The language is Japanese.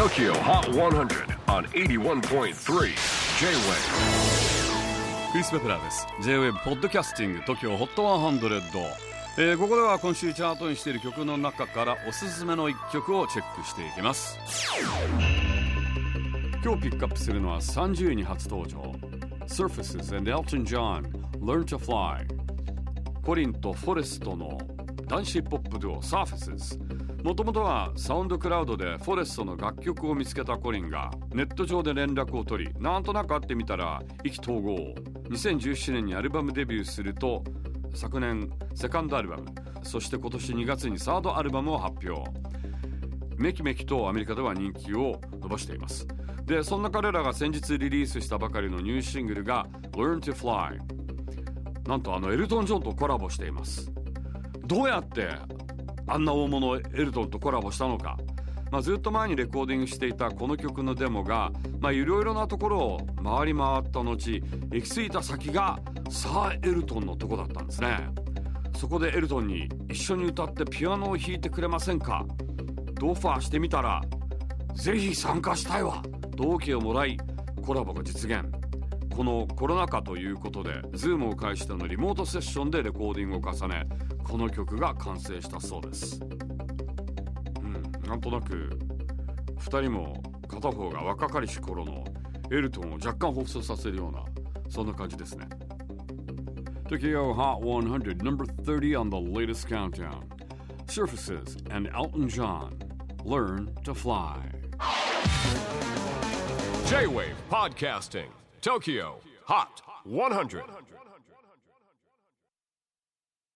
TOKYO HOT 100 on 81.3 J-WAVE. クリス・ベプラーです。J-WAVE ポッドキャスティング TOKYO HOT 100、えー、ここでは今週チャートにしている曲の中からおすすめの一曲をチェックしていきます。今日ピックアップするのは30位に初登場。Surfaces and Elton John Learn to Fly コリンとフォレストの男子ポップデュオ Surfaces もともとはサウンドクラウドでフォレストの楽曲を見つけたコリンがネット上で連絡を取りなんとなく会ってみたら意気投合。2017年にアルバムデビューすると昨年セカンドアルバムそして今年2月にサードアルバムを発表。めきめきとアメリカでは人気を伸ばしています。でそんな彼らが先日リリースしたばかりのニューシングルが Learn to Fly なんとあのエルトン・ジョンとコラボしています。どうやってあんな大物エルトンとコラボしたのか、まあ、ずっと前にレコーディングしていたこの曲のデモがいろいろなところを回り回った後行き着いた先がサー・エルトンのとこだったんですね。そこでエルトンに一緒に歌ってピアノを弾いてくれませんか。ドファーしてみたらぜひ参加したいわ。と OK をもらいコラボが実現。このコロナ禍ということで Zoom を介してのリモートセッションでレコーディングを重ねこの曲が完成したそうです。うんなんとなく2人も片方が若かりし頃のエルトンを若干彷彿させるようなそんな感じですね。Tokyo Hot 100 number 30 on the latest countdown. Surfaces and Elton John Learn to Fly. J-Wave Podcasting. Tokyo Hot 100